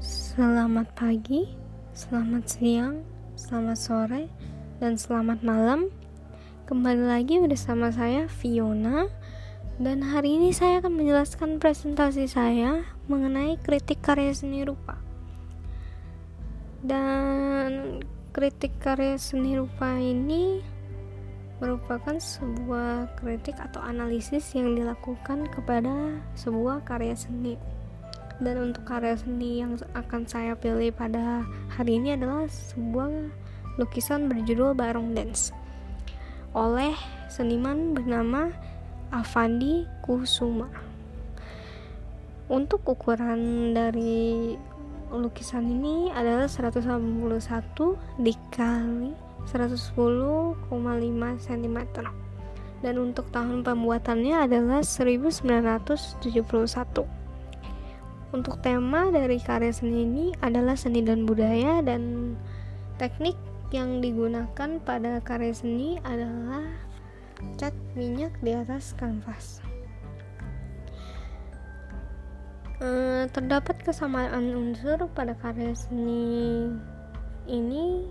Selamat pagi, selamat siang, selamat sore, dan selamat malam. Kembali lagi bersama saya Fiona dan hari ini saya akan menjelaskan presentasi saya mengenai kritik karya seni rupa. Dan kritik karya seni rupa ini merupakan sebuah kritik atau analisis yang dilakukan kepada sebuah karya seni dan untuk karya seni yang akan saya pilih pada hari ini adalah sebuah lukisan berjudul Barong Dance oleh seniman bernama Avandi Kusuma. Untuk ukuran dari lukisan ini adalah 181 dikali 110,5 cm dan untuk tahun pembuatannya adalah 1971 untuk tema dari karya seni ini adalah seni dan budaya dan teknik yang digunakan pada karya seni adalah cat minyak di atas kanvas. E, terdapat kesamaan unsur pada karya seni ini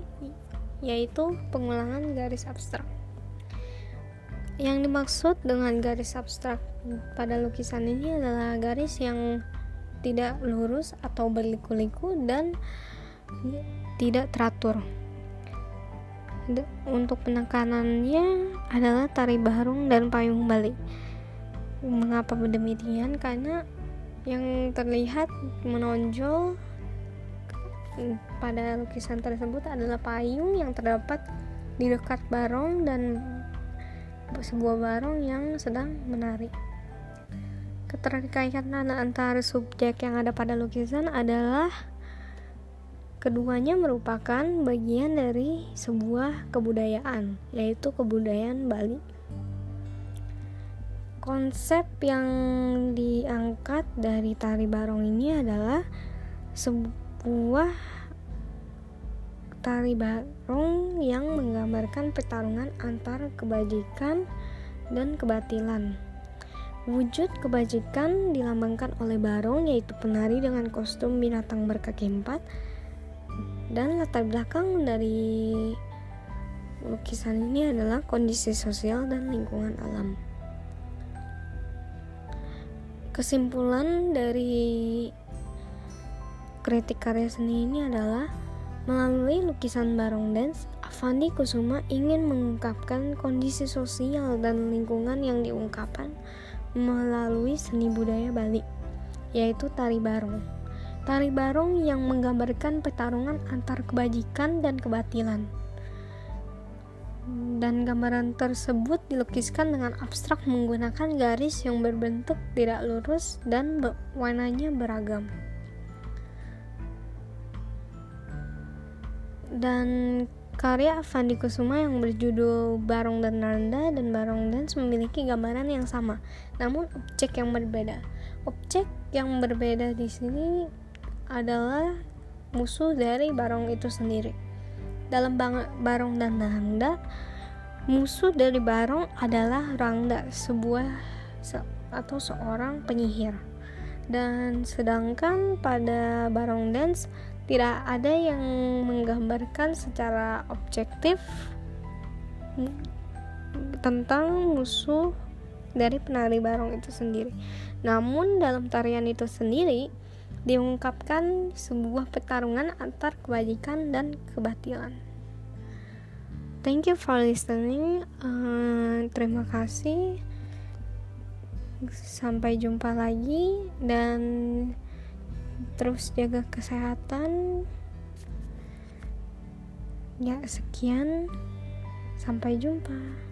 yaitu pengulangan garis abstrak. Yang dimaksud dengan garis abstrak pada lukisan ini adalah garis yang tidak lurus atau berliku-liku dan tidak teratur. Untuk penekanannya adalah tari barung dan payung balik. Mengapa demikian? Karena yang terlihat menonjol pada lukisan tersebut adalah payung yang terdapat di dekat barong dan sebuah barong yang sedang menari. Keterkaitan antara subjek yang ada pada lukisan adalah keduanya merupakan bagian dari sebuah kebudayaan, yaitu kebudayaan Bali. Konsep yang diangkat dari tari barong ini adalah sebuah tari barong yang menggambarkan pertarungan antara kebajikan dan kebatilan. Wujud kebajikan dilambangkan oleh Barong yaitu penari dengan kostum binatang berkaki empat dan latar belakang dari lukisan ini adalah kondisi sosial dan lingkungan alam. Kesimpulan dari kritik karya seni ini adalah melalui lukisan Barong Dance, Avandi Kusuma ingin mengungkapkan kondisi sosial dan lingkungan yang diungkapkan melalui seni budaya Bali, yaitu tari barong. Tari barong yang menggambarkan pertarungan antar kebajikan dan kebatilan. Dan gambaran tersebut dilukiskan dengan abstrak menggunakan garis yang berbentuk tidak lurus dan warnanya beragam. Dan Karya Fandi Kusuma yang berjudul Barong dan Nanda dan Barong Dance memiliki gambaran yang sama, namun objek yang berbeda. Objek yang berbeda di sini adalah musuh dari Barong itu sendiri. Dalam Barong dan Nanda, musuh dari Barong adalah Rangda, sebuah se atau seorang penyihir. Dan sedangkan pada Barong Dance tidak ada yang menggambarkan secara objektif tentang musuh dari penari barong itu sendiri. Namun dalam tarian itu sendiri diungkapkan sebuah pertarungan antar kebajikan dan kebatilan. Thank you for listening. Uh, terima kasih. Sampai jumpa lagi dan terus jaga kesehatan. Ya sekian. Sampai jumpa